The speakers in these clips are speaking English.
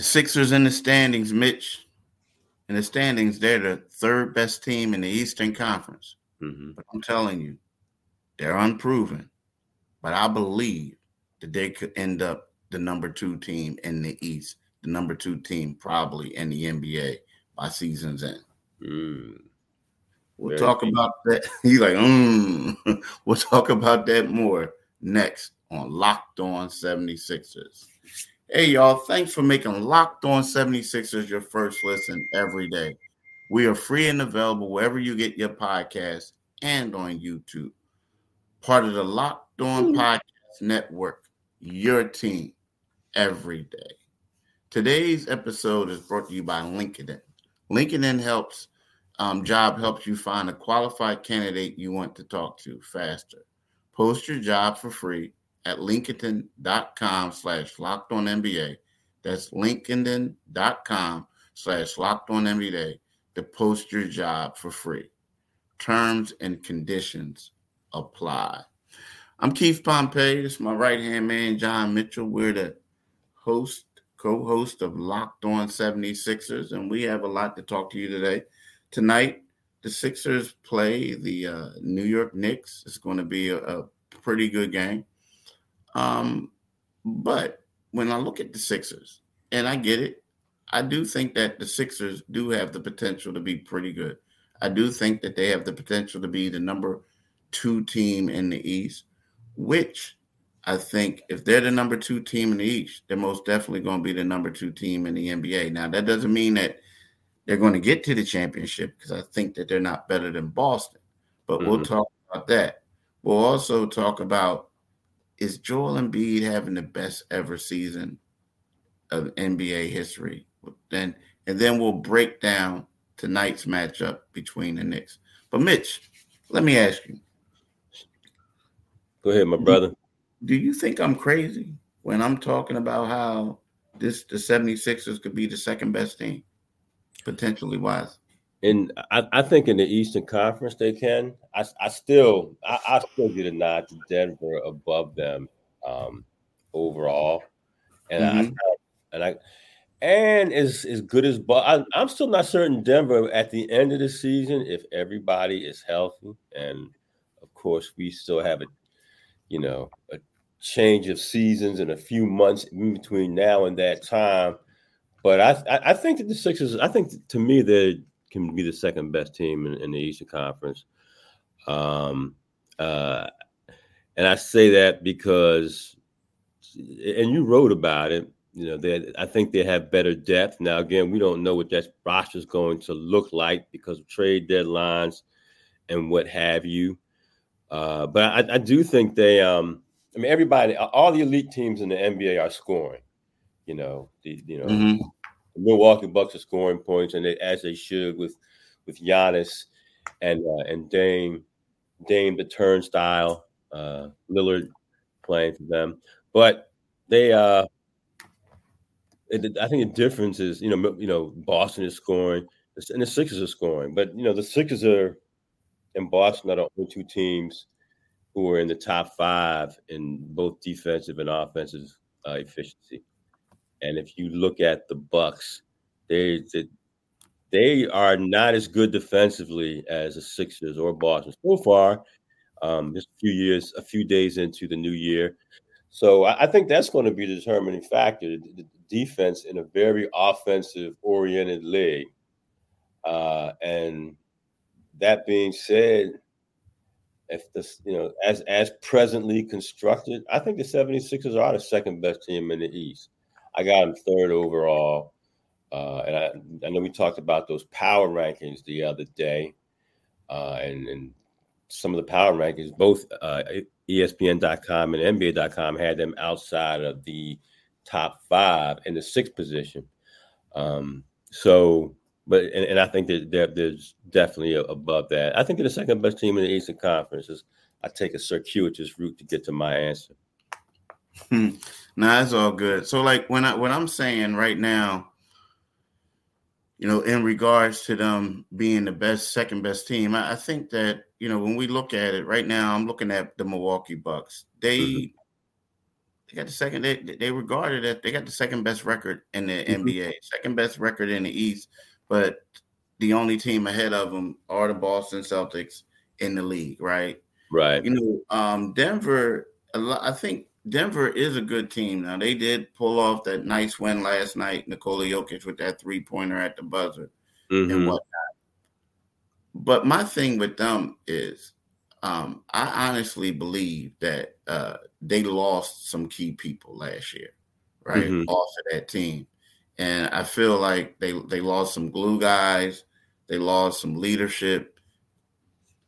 The Sixers in the standings, Mitch. In the standings, they're the third best team in the Eastern Conference. Mm-hmm. But I'm telling you, they're unproven. But I believe that they could end up the number two team in the East, the number two team probably in the NBA by season's end. Mm. We'll Very talk deep. about that. He's like, mm. we'll talk about that more next on Locked On 76ers. Hey, y'all, thanks for making Locked On 76ers your first listen every day. We are free and available wherever you get your podcast and on YouTube. Part of the Locked On Podcast Network, your team every day. Today's episode is brought to you by LinkedIn. LinkedIn helps um, job helps you find a qualified candidate you want to talk to faster. Post your job for free at linkedin.com slash locked on NBA. That's linkedin.com slash locked on NBA to post your job for free. Terms and conditions apply. I'm Keith Pompey. This is my right hand man, John Mitchell. We're the host, co host of Locked On 76ers, and we have a lot to talk to you today. Tonight, the Sixers play the uh, New York Knicks. It's going to be a, a pretty good game. Um, but when I look at the Sixers, and I get it, I do think that the Sixers do have the potential to be pretty good. I do think that they have the potential to be the number two team in the East which I think if they're the number two team in the East, they're most definitely going to be the number two team in the NBA. Now, that doesn't mean that they're going to get to the championship because I think that they're not better than Boston. But mm-hmm. we'll talk about that. We'll also talk about is Joel Embiid having the best ever season of NBA history? Then and then we'll break down tonight's matchup between the Knicks. But Mitch, let me ask you, Go ahead, my brother. Do you think I'm crazy when I'm talking about how this the 76ers could be the second best team, potentially wise? And I, I think in the Eastern Conference they can. I, I still I, I still get a nod to Denver above them um, overall, and mm-hmm. I and I and as as good as but I, I'm still not certain Denver at the end of the season if everybody is healthy, and of course we still have a you know, a change of seasons and a few months in between now and that time. But I, I think that the Sixers, I think to me, they can be the second best team in, in the Eastern Conference. Um, uh, and I say that because, and you wrote about it. You know, they, I think they have better depth now. Again, we don't know what that roster is going to look like because of trade deadlines and what have you. Uh, but I, I, do think they, um, I mean, everybody, all the elite teams in the NBA are scoring. You know, the you know, mm-hmm. Milwaukee Bucks are scoring points, and they, as they should with with Giannis and uh, and Dame, Dame the turnstile, uh, Lillard playing for them. But they, uh, it, I think the difference is, you know, you know, Boston is scoring, and the Sixers are scoring, but you know, the Sixers are and Boston are the only two teams who are in the top five in both defensive and offensive uh, efficiency. And if you look at the Bucks, they, they are not as good defensively as the Sixers or Boston so far. Um, just a few years, a few days into the new year. So I, I think that's going to be the determining factor. The, defense in a very offensive oriented league. Uh, and that being said, if this, you know, as as presently constructed, I think the 76ers are the second best team in the East. I got him third overall. Uh, and I, I know we talked about those power rankings the other day. Uh, and, and some of the power rankings, both uh, ESPN.com and NBA.com had them outside of the top five in the sixth position. Um, so but and, and I think that there, there's definitely above that. I think they're the second best team in the Eastern Conference. Is I take a circuitous route to get to my answer. Nah, that's all good. So, like when I what I'm saying right now, you know, in regards to them being the best, second best team, I, I think that you know when we look at it right now, I'm looking at the Milwaukee Bucks. They mm-hmm. they got the second. They they regarded that they got the second best record in the mm-hmm. NBA, second best record in the East, but the only team ahead of them are the Boston Celtics in the league, right? Right. You know, um, Denver. I think Denver is a good team. Now they did pull off that nice win last night. Nikola Jokic with that three pointer at the buzzer mm-hmm. and whatnot. But my thing with them is, um, I honestly believe that uh, they lost some key people last year, right, mm-hmm. off of that team, and I feel like they they lost some glue guys, they lost some leadership.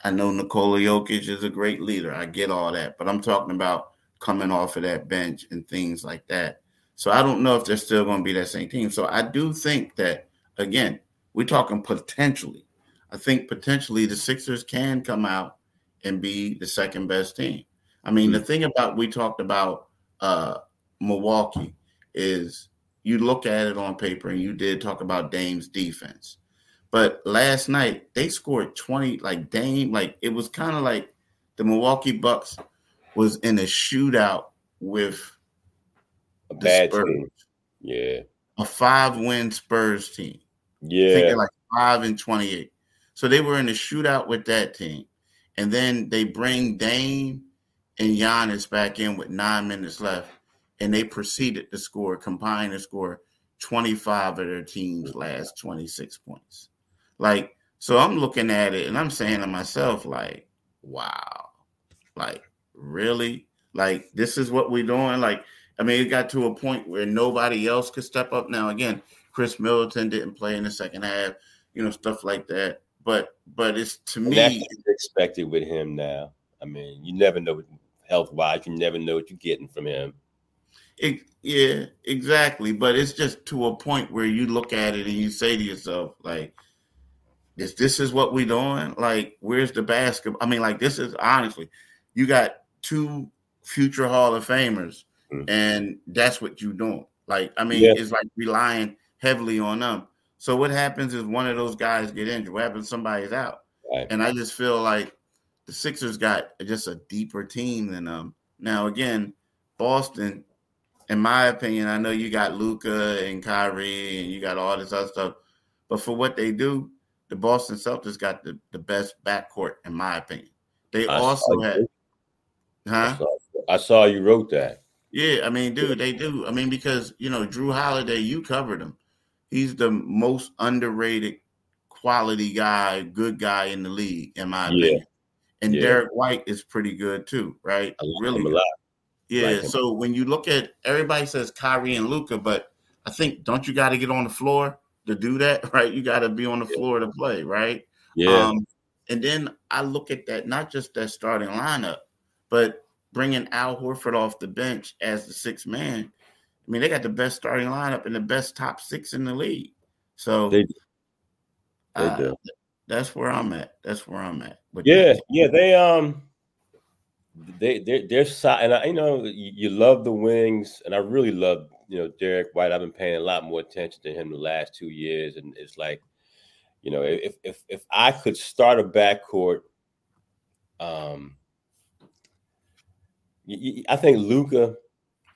I know Nikola Jokic is a great leader. I get all that, but I'm talking about coming off of that bench and things like that. So I don't know if they're still going to be that same team. So I do think that again, we're talking potentially. I think potentially the Sixers can come out and be the second best team. I mean, mm-hmm. the thing about we talked about uh, Milwaukee is you look at it on paper and you did talk about Dame's defense. But last night they scored 20 like Dame like it was kind of like the Milwaukee Bucks was in a shootout with a bad Spurs. team. Yeah. A five win Spurs team. Yeah. like five and 28. So they were in a shootout with that team. And then they bring Dame and Giannis back in with nine minutes left. And they proceeded to score, combine to score 25 of their team's last 26 points. Like, so I'm looking at it and I'm saying to myself, like, wow. Like, really? Like, this is what we're doing? Like, I mean, it got to a point where nobody else could step up. Now, again, Khris Middleton didn't play in the second half, you know, stuff like that. But but it's to me that's expected with him now. I mean, you never know health wise, you never know what you're getting from him. It, yeah, exactly. But it's just to a point where you look at it and you say to yourself, like, this this is what we're doing. Like, where's the basketball? I mean, like, this is honestly, you got two future Hall of Famers, mm-hmm. and that's what you're doing. Like, I mean, yeah. it's like relying heavily on them. So what happens is one of those guys get injured. What happens? Somebody's out, right. and I just feel like the Sixers got just a deeper team than them. Now again, Boston, in my opinion, I know you got Luka and Kyrie and you got all this other stuff, but for what they do, the Boston Celtics got the, the best backcourt, in my opinion. They I also had, huh? I saw, I saw you wrote that. Yeah, I mean, dude, they do. I mean, because you know, Jrue Holiday, you covered him. He's the most underrated quality guy, good guy in the league, in my yeah. opinion. And yeah. Derrick White is pretty good too, right? really good. Yeah. Like so when you look at everybody says Kyrie and Luka, but I think don't you got to get on the floor to do that, right? You got to be on the floor to play, right? Yeah. Um, and then I look at that, not just that starting lineup, but bringing Al Horford off the bench as the sixth man. I mean, they got the best starting lineup and the best top six in the league. So they, they uh, do. That's where I'm at. That's where I'm at. yeah, yeah. They um, they they're, they're side, and I you know you, you love the wings, and I really love you know Derrick White. I've been paying a lot more attention to him the last two years, and it's like, you know, if if if I could start a backcourt, um, I think Luka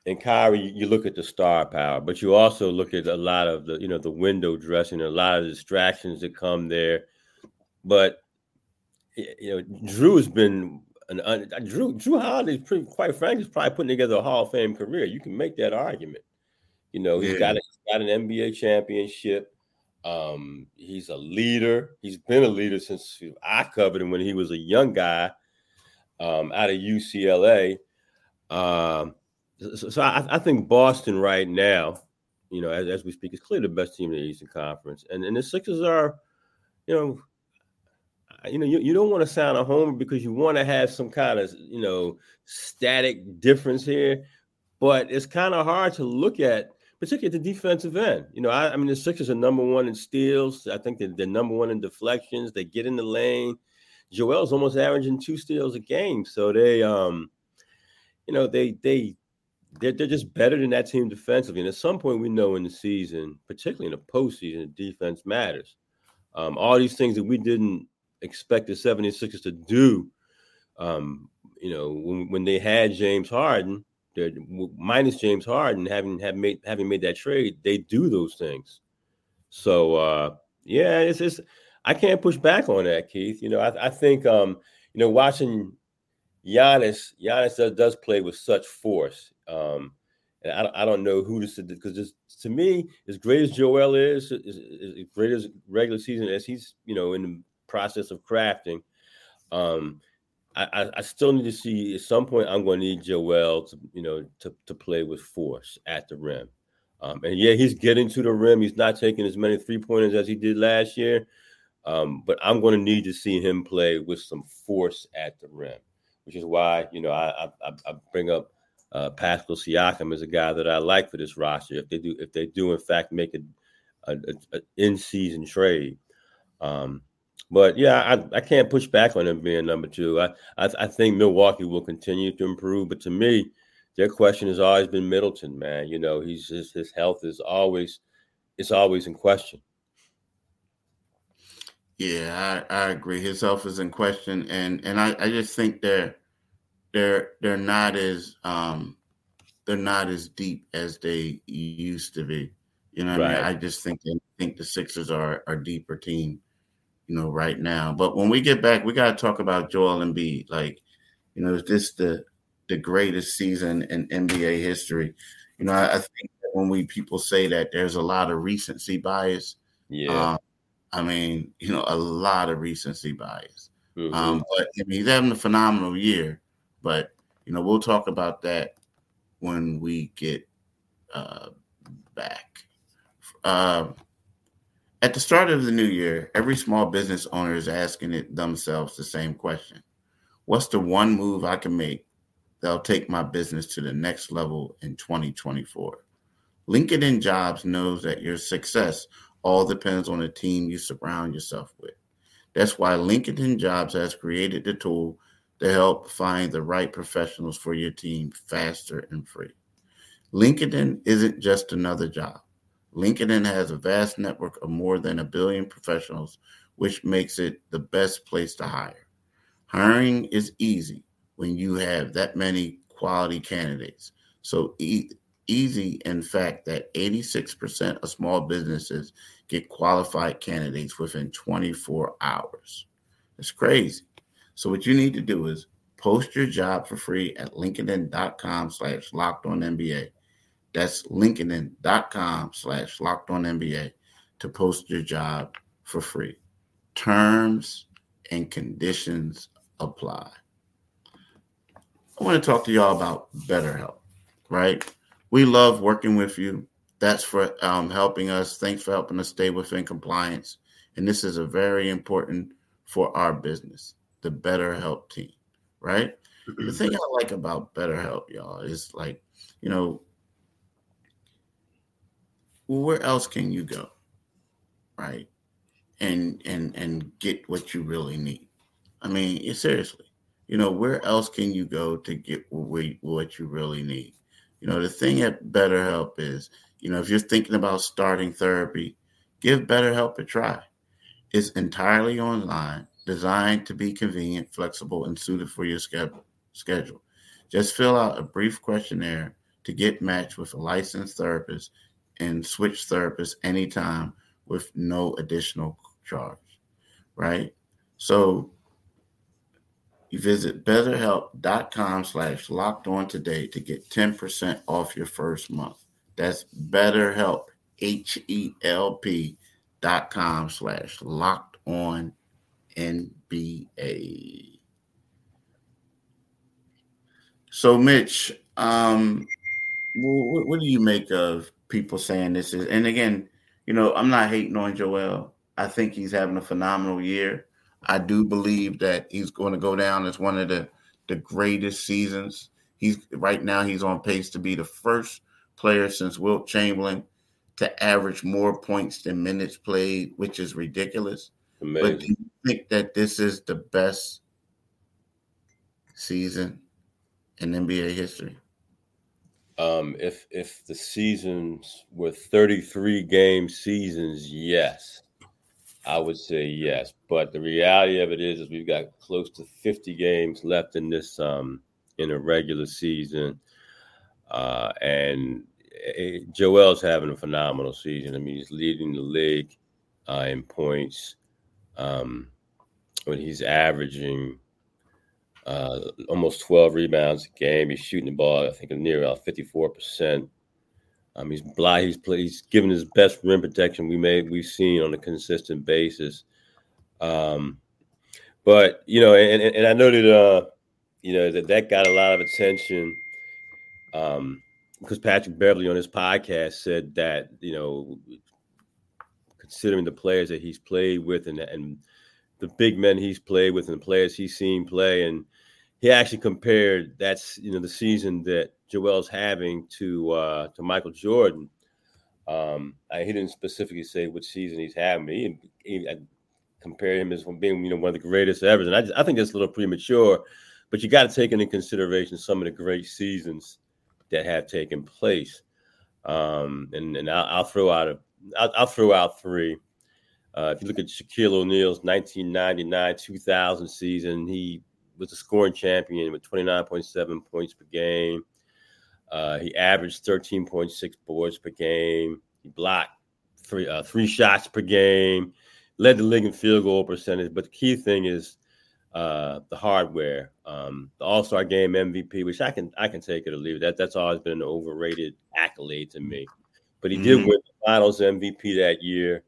and Kyrie, you look at the star power, but you also look at a lot of the, you know, the window dressing, a lot of distractions that come there. But you know, Jrue has been an un, Jrue Jrue Holiday, pretty, quite frankly, is probably putting together a Hall of Fame career. You can make that argument. You know, he's yeah. got a, he's got an NBA championship. Um, he's a leader. He's been a leader since I covered him when he was a young guy um, out of UCLA. Um, so, so I, I, think Boston right now, you know, as, as, we speak, is clearly the best team in the Eastern Conference, and and the Sixers are, you know, you know, you, you don't want to sound a homer because you want to have some kind of you know static difference here, but it's kind of hard to look at, particularly at the defensive end. You know, I, I mean, the Sixers are number one in steals. I think they're, they're number one in deflections. They get in the lane. Joel's almost averaging two steals a game, so they um you know, they they they're, they're just better than that team defensively. And at some point, we know in the season, particularly in the postseason, defense matters. Um, all these things that we didn't expect the 76ers to do, um, you know, when, when they had James Harden, minus James Harden having have made having made that trade, they do those things. So uh, yeah, it's just I can't push back on that, Keith. You know, I, I think um, you know watching Giannis, Giannis does, does play with such force. Um, and I, I don't know who is because to me, as great as Joel is, as, as great as regular season as he's you know in the process of crafting, um, I, I still need to see at some point I'm going to need Joel to you know to to play with force at the rim. Um, and yeah, he's getting to the rim. He's not taking as many three pointers as he did last year. Um, but I'm going to need to see him play with some force at the rim, which is why you know I I, I bring up uh, Pascal Siakam as a guy that I like for this roster. If they do if they do in fact make a, a, a in season trade, um, but yeah, I, I can't push back on him being number two. I, I, I think Milwaukee will continue to improve, but to me, their question has always been Middleton. Man, you know, he's his, his health is always it's always in question. Yeah, I, I agree. His health is in question, and and I, I just think they're they're they're not as um they're not as deep as they used to be. You know, right. I, mean? I just think they think the Sixers are are deeper team you know, right now. But when we get back, we got to talk about Joel Embiid. Like, you know, is this the the greatest season in NBA history? You know, I, I think when we people say that there's a lot of recency bias. Yeah. Um, I mean, you know, a lot of recency bias. Mm-hmm. Um, but I mean, he's having a phenomenal year. But you know, we'll talk about that when we get uh, back. Uh, at the start of the new year, every small business owner is asking it themselves the same question What's the one move I can make that'll take my business to the next level in 2024? LinkedIn Jobs knows that your success all depends on the team you surround yourself with. That's why LinkedIn Jobs has created the tool to help find the right professionals for your team faster and free. LinkedIn isn't just another job. LinkedIn has a vast network of more than a billion professionals, which makes it the best place to hire. Hiring is easy when you have that many quality candidates. So easy, in fact, that 86% of small businesses get qualified candidates within 24 hours. It's crazy. So what you need to do is post your job for free at linkedin.com slash locked on NBA. That's linkedin.com slash locked on NBA to post your job for free. Terms and conditions apply. I want to talk to y'all about BetterHelp, right? We love working with you. That's for um, helping us. Thanks for helping us stay within compliance. And this is a very important for our business, the BetterHelp team, right? the thing I like about BetterHelp, y'all, is like, you know, where else can you go, right? And and and get what you really need. I mean, seriously, you know, where else can you go to get what you really need? You know, the thing at BetterHelp is, you know, if you're thinking about starting therapy, give BetterHelp a try. It's entirely online, designed to be convenient, flexible, and suited for your schedule. Just fill out a brief questionnaire to get matched with a licensed therapist and switch therapists anytime with no additional charge, right? So visit betterhelp.com slash locked on today to get 10% off your first month. That's betterhelp, H-E-L-P dot com slash locked on NBA. So Mitch, um, what, what do you make of people saying this is, and again, you know, I'm not hating on Joel. I think he's having a phenomenal year. I do believe that he's going to go down as one of the the greatest seasons. He's right now he's on pace to be the first player since Wilt Chamberlain to average more points than minutes played, which is ridiculous. Amazing. But do you think that this is the best season in NBA history? Um, if if the seasons were 33 game seasons, yes, I would say yes. But the reality of it is, is we've got close to 50 games left in this um in a regular season. Uh, and it, eh, Joel's having a phenomenal season. I mean, he's leading the league uh, in points. Um, when he's averaging uh, almost 12 rebounds a game, he's shooting the ball, I think, near about 54%. Um, he's blind. He's played, he's given his best rim protection we made we've seen on a consistent basis. Um, but you know, and, and I know that uh, you know that that got a lot of attention. Um, because Patrick Beverley on his podcast said that you know, considering the players that he's played with and and the big men he's played with and the players he's seen play, and he actually compared that's you know the season that Joel's having to uh, to Michael Jordan. Um, I, he didn't specifically say which season he's having. He, he I compared him as being you know one of the greatest ever, and I, just, I think that's a little premature. But you got to take into consideration some of the great seasons that have taken place. Um, and and I'll, I'll throw out a I'll, I'll throw out three. Uh, if you look at Shaquille O'Neal's 1999-2000 season, he was a scoring champion with 29.7 points per game. Uh, he averaged 13.6 boards per game. He blocked three uh, three shots per game, led the league in field goal percentage. But the key thing is uh, the hardware, um, the All Star Game MVP, which I can I can take it or leave it. That that's always been an overrated accolade to me. But he mm-hmm. did win the Finals MVP that year,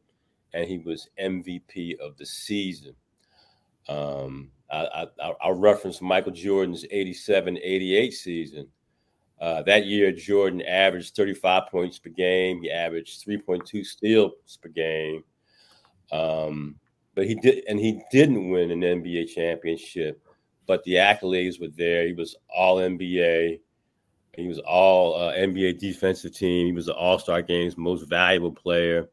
and he was MVP of the season. Um, I, I'll reference Michael Jordan's 87 88 season. Uh, that year, Jordan averaged 35 points per game. He averaged 3.2 steals per game. Um, but he did, and he didn't win an NBA championship. But the accolades were there. He was All NBA. He was All uh, NBA defensive team. He was the All Star Games most valuable player,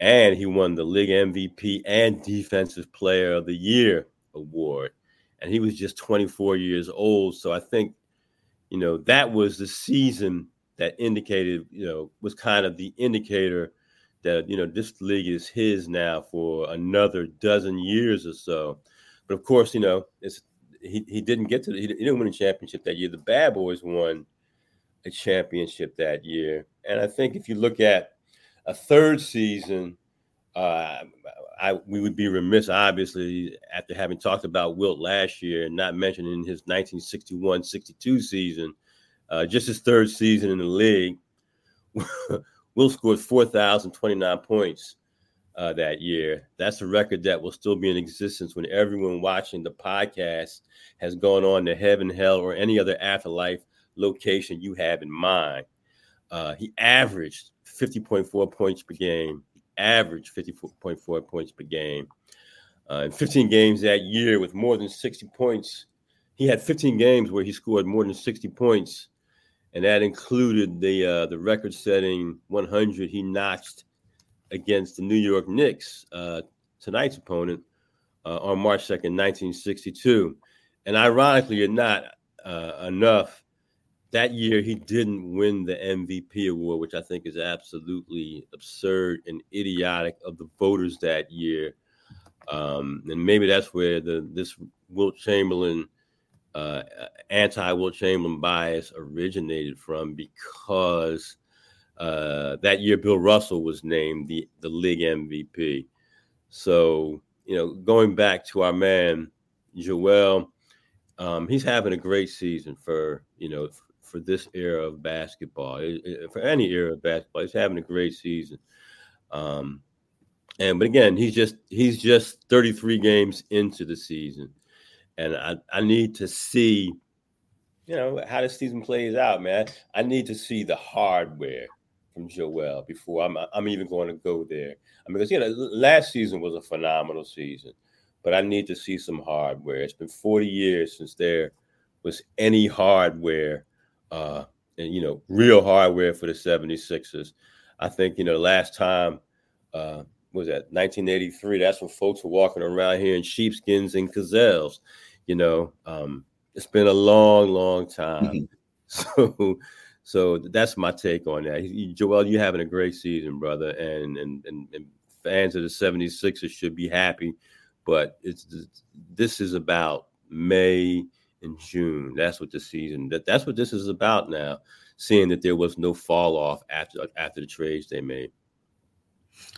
and he won the league MVP and Defensive Player of the Year award. And he was just 24 years old. So I think, you know, that was the season that indicated, you know, was kind of the indicator that you know this league is his now for another dozen years or so. But of course, you know, it's he, he didn't get to the, he didn't win a championship that year. The Bad Boys won a championship that year, and I think if you look at a third season, uh, I we would be remiss, obviously, after having talked about Wilt last year and not mentioning his 1961-62 season, uh, just his third season in the league. Wilt scored 4,029 points uh, that year. That's a record that will still be in existence when everyone watching the podcast has gone on to heaven, hell, or any other afterlife location you have in mind. Uh, he averaged 50.4 points per game, averaged 50.4 points per game. Uh, in 15 games that year with more than 60 points, he had 15 games where he scored more than 60 points and that included the uh, the record-setting 100 he notched against the New York Knicks, uh, tonight's opponent, uh, on March 2nd, 1962. And ironically or not, uh, enough, that year he didn't win the MVP award, which I think is absolutely absurd and idiotic of the voters that year. Um, and maybe that's where the this Wilt Chamberlain – uh, anti Wilt Chamberlain bias originated from because uh, that year Bill Russell was named the, the league MVP. So, you know, going back to our man, Joel, um, he's having a great season for, you know, for, this era of basketball. It, it, for any era of basketball, he's having a great season. Um, and but again, he's just he's just 33 games into the season and I, I need to see, you know, how the season plays out, man. I need to see the hardware from Joel before I'm I'm even going to go there. I mean, because you know, last season was a phenomenal season, but I need to see some hardware. It's been 40 years since there was any hardware, uh, and you know, real hardware for the 76ers. I think you know, last time uh, was that 1983? That's when folks were walking around here in sheepskins and gazelles. You know, um, it's been a long, long time. Mm-hmm. So, so that's my take on that. Joel, you're having a great season, brother, and and and, and fans of the 76ers should be happy. But it's this is about May in June. That's what the season that that's what this is about now. Seeing that there was no fall off after after the trades they made.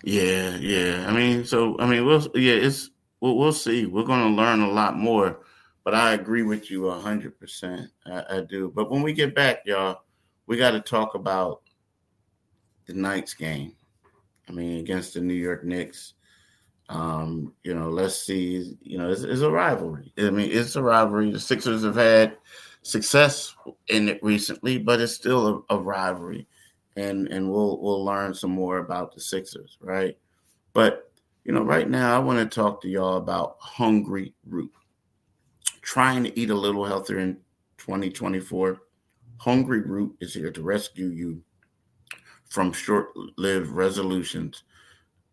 Yeah, yeah. I mean, so I mean, we'll yeah, it's we'll, we'll see. We're going to learn a lot more, but I agree with you hundred percent. I do. But when we get back, y'all, we got to talk about the Knights game. I mean, against the New York Knicks. Um, you know, let's see. You know, it's, it's, a rivalry. I mean, it's a rivalry. The Sixers have had success in it recently, but it's still a, a rivalry, and and we'll we'll learn some more about the Sixers, right? But you know, right now I want to talk to y'all about Hungry Root. Trying to eat a little healthier in 2024. Hungryroot is here to rescue you from short-lived resolutions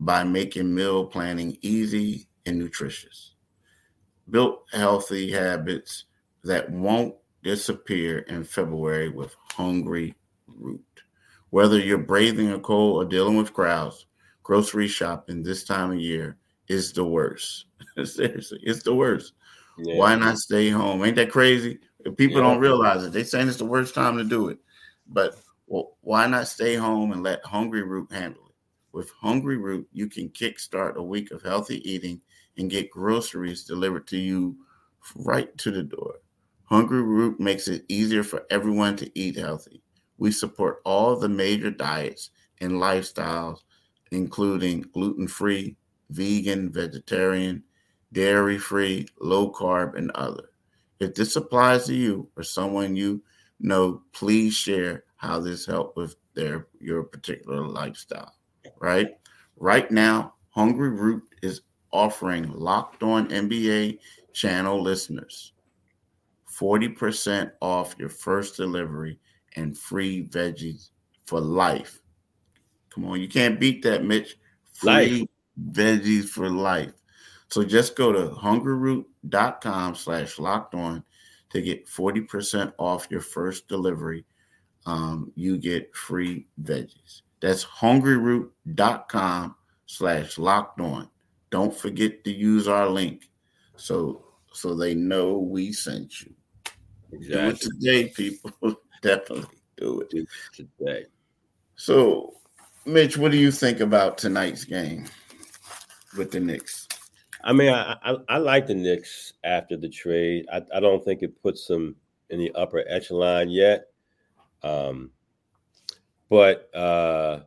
by making meal planning easy and nutritious. Built healthy habits that won't disappear in February with Hungry Root. Whether you're braving a cold or dealing with crowds, grocery shopping this time of year is the worst. Seriously, it's the worst. Yeah. Why not stay home? Ain't that crazy? People yeah. don't realize it. They saying it's the worst time to do it. But well, why not stay home and let Hungryroot handle it? With Hungryroot, you can kickstart a week of healthy eating and get groceries delivered to you right to the door. Hungryroot makes it easier for everyone to eat healthy. We support all the major diets and lifestyles, including gluten free, vegan, vegetarian, dairy free, low carb, and other. If this applies to you or someone you know, please share how this helped with their your particular lifestyle, right? Right now, Hungryroot is offering Locked On NBA channel listeners 40% off your first delivery and free veggies for life. Come on, you can't beat that, Mitch. Free life. veggies for life. So just go to hungryroot.com slash locked on to get 40% off your first delivery um, you get free veggies. That's hungryroot.com slash locked on. Don't forget to use our link so so they know we sent you. Exactly. Do it today, people. Definitely do it. today. So, Mitch, what do you think about tonight's game with the Knicks? I mean, I, I, I like the Knicks after the trade. I, I don't think it puts them in the upper echelon yet. Um, but uh,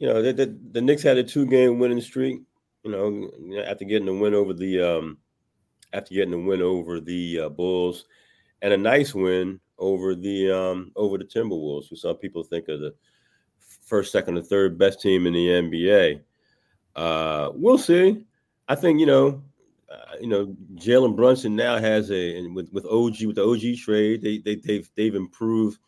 you know, the, the, the Knicks had a two game winning streak. You know, after getting the win over the um, after getting the win over the uh, Bulls, and a nice win over the um, over the Timberwolves, who some people think are the first, second, or third best team in the NBA. Uh, we'll see. I think you know, uh, you know, Jalen Brunson now has a and with with OG with the OG trade, they they they've they've improved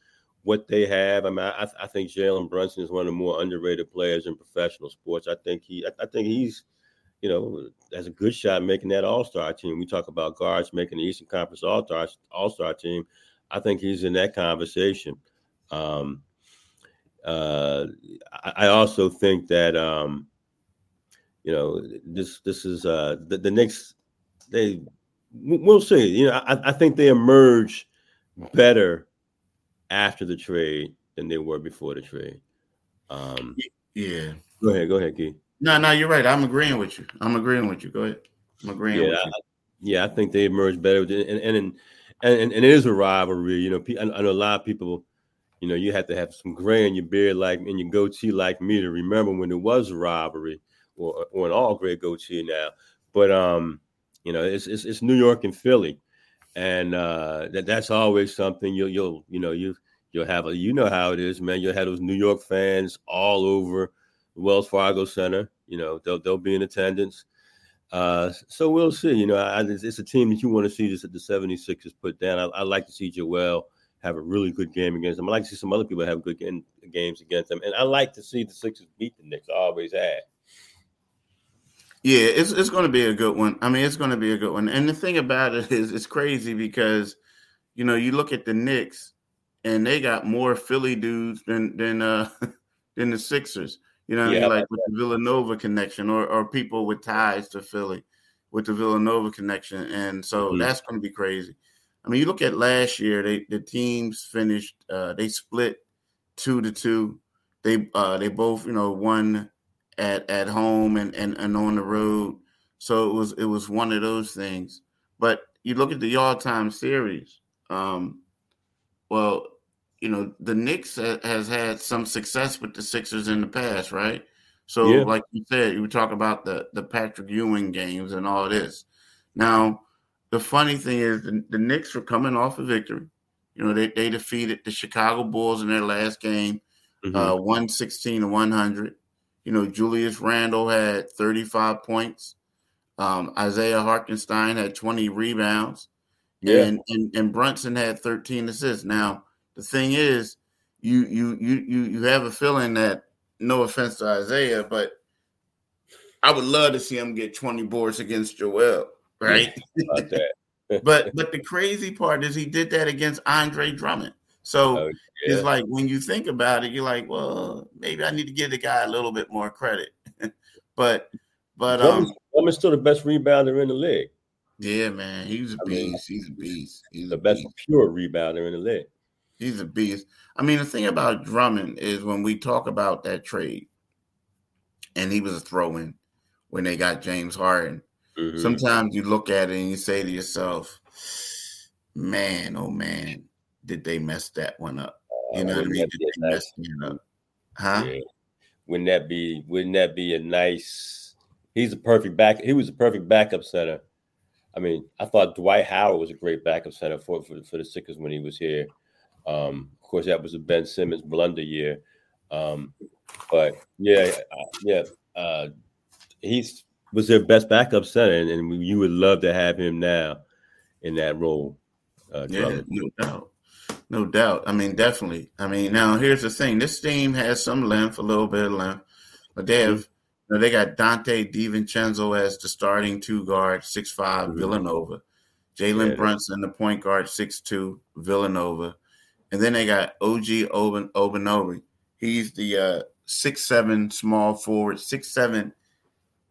what they have. I mean, I, I think Jalen Brunson is one of the more underrated players in professional sports. I think he, I, think he's, you know, has a good shot making that All Star team. We talk about guards making the Eastern Conference All Star All Star team. I think he's in that conversation. Um, uh, I, I also think that um, you know this this is uh, the, the Knicks. They we'll see. You know, I, I think they emerge better after the trade than they were before the trade. Um, yeah. Go ahead. Go ahead, Key. No, no, you're right. I'm agreeing with you. I'm agreeing with you. Go ahead. I'm agreeing yeah, I, yeah, I think they emerged better. And and, and and and it is a rivalry. You know, I know a lot of people. You know, you have to have some gray in your beard, like in your goatee, like me, to remember when it was a rivalry, or or an all gray goatee now. But um, you know, it's it's, it's New York and Philly and uh, that that's always something you'll you'll you know you you'll have a you know how it is, man. You'll have those New York fans all over Wells Fargo Center. You know they'll they'll be in attendance. Uh, so we'll see. You know, I, it's, a team that you want to see this at the 76ers put down. I, I like to see Joel have a really good game against them. I like to see some other people have good game, games against them, and I like to see the Sixers beat the Knicks. I always have. Yeah, it's it's going to be a good one. I mean, it's going to be a good one. And the thing about it is, it's crazy because, you know, you look at the Knicks, and they got more Philly dudes than than uh than the Sixers. You know, yeah, I mean? like with the Villanova connection, or or people with ties to Philly with the Villanova connection, and so mm-hmm. that's going to be crazy. I mean, you look at last year, they the teams finished, uh, they split two to two. They uh, they both, you know, won at at home and, and and on the road. So it was it was one of those things. But you look at the all time series. Um, well, you know, the Knicks has had some success with the Sixers in the past, right? So, yeah. like you said, you talk about the the Patrick Ewing games and all this. Now, the funny thing is, the, the Knicks were coming off a victory. You know, they, they defeated the Chicago Bulls in their last game, mm-hmm. uh, 116 to 100. You know, Julius Randle had 35 points. Um, Isaiah Hartenstein had 20 rebounds. Yeah. And, and and Brunson had 13 assists. Now, the thing is, you you you you you have a feeling that no offense to Isaiah, but I would love to see him get 20 boards against Joel, right? but but the crazy part is he did that against Andre Drummond. So oh, yeah. it's like when you think about it, you're like, well, maybe I need to give the guy a little bit more credit. but but um Drummond's still the best rebounder in the league. Yeah, man, he's a beast. Mean, he's a beast. He's the best beast. pure rebounder in the league. He's a beast. I mean, the thing about Drummond is when we talk about that trade, and he was a throw-in when they got James Harden. Mm-hmm. Sometimes you look at it and you say to yourself, "Man, oh man, did they mess that one up?" You know uh, what I mean? Did they nice, mess it up? Huh? Yeah. Wouldn't that be? Wouldn't that be a nice? He's a perfect back. He was a perfect backup center. I mean, I thought Dwight Howard was a great backup center for for, for the Sixers when he was here. Um, of course, that was a Ben Simmons blunder year. Um, but yeah, uh, yeah, uh, he's was their best backup center, and, and, you would love to have him now in that role. Uh, yeah, no doubt, no doubt. I mean, definitely. I mean, now here's the thing: this team has some length, a little bit of length, but they have. Mm-hmm. You know, they got Donte DiVincenzo as the starting two guard, six five mm-hmm. Villanova. Jalen yeah. Brunson, the point guard, six two Villanova. And then they got OG Oben Anunoby. He's the uh, six seven small forward, six seven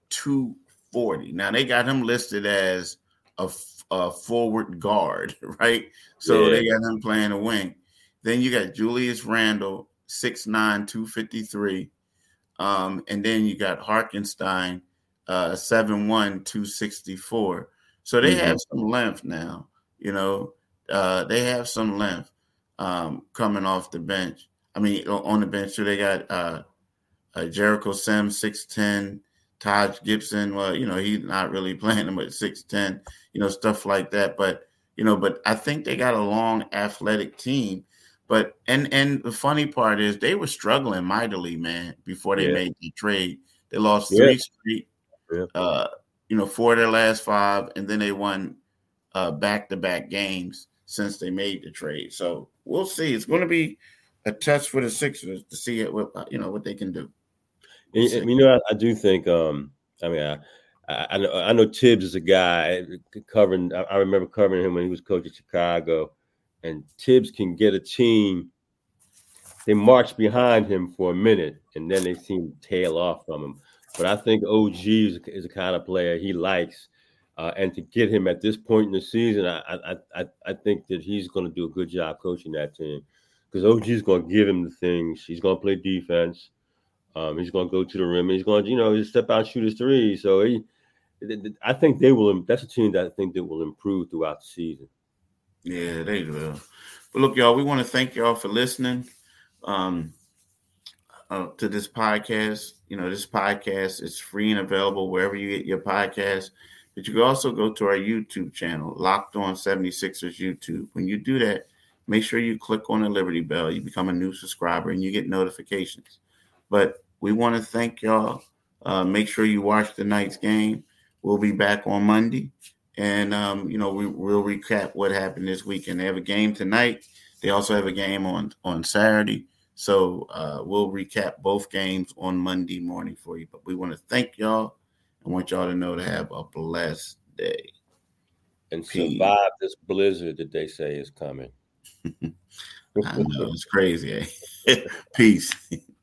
two forty. Now they got him listed as a, a forward guard, right? So yeah. they got him playing a wing. Then you got Julius Randle, six nine two fifty three, um, and then you got Hartenstein, uh, seven one two sixty four. So they mm-hmm. have some length now. You know, uh, they have some length um, coming off the bench. I mean, on the bench, so they got uh, uh, Jericho Sims, 6'10, Taj Gibson. Well, you know, he's not really playing him at 6'10, you know, stuff like that. But, you know, but I think they got a long athletic team. But and and the funny part is they were struggling mightily, man, before they yeah. made the trade. They lost three yeah. straight, yeah. uh, you know, four of their last five, and then they won uh back to back games since they made the trade. So we'll see. It's going to be a test for the Sixers to see it, what you know what they can do. We'll and, you know, I, I, do think. Um, I mean, I, I, I, know I know Thibs is a guy covering. I, I remember covering him when he was coaching Chicago, and Thibs can get a team. They march behind him for a minute, and then they seem to tail off from him. But I think OG is, is the kind of player he likes uh, and to get him at this point in the season, I I I, I think that he's going to do a good job coaching that team because OG is going to give him the things. He's going to play defense. Um, he's going to go to the rim. He's going to you know just step out and shoot his three. So he, I think they will. That's a team that I think that will improve throughout the season. Yeah, they will. But look, y'all, we want to thank y'all for listening um, uh, to this podcast. You know, this podcast is free and available wherever you get your podcast. But you can also go to our YouTube channel, Locked On 76ers YouTube. When you do that, make sure you click on the Liberty Bell. You become a new subscriber and you get notifications. But we want to thank y'all. Uh, make sure you watch the night's game. We'll be back on Monday. And, um, you know, we, will recap what happened this weekend. They have a game tonight. They also have a game on, on Saturday. So uh, we'll recap both games on Monday morning for you. But we want to thank y'all I want y'all to know to have a blessed day. And Peace. survive this blizzard that they say is coming. I know it's crazy. Eh? Peace.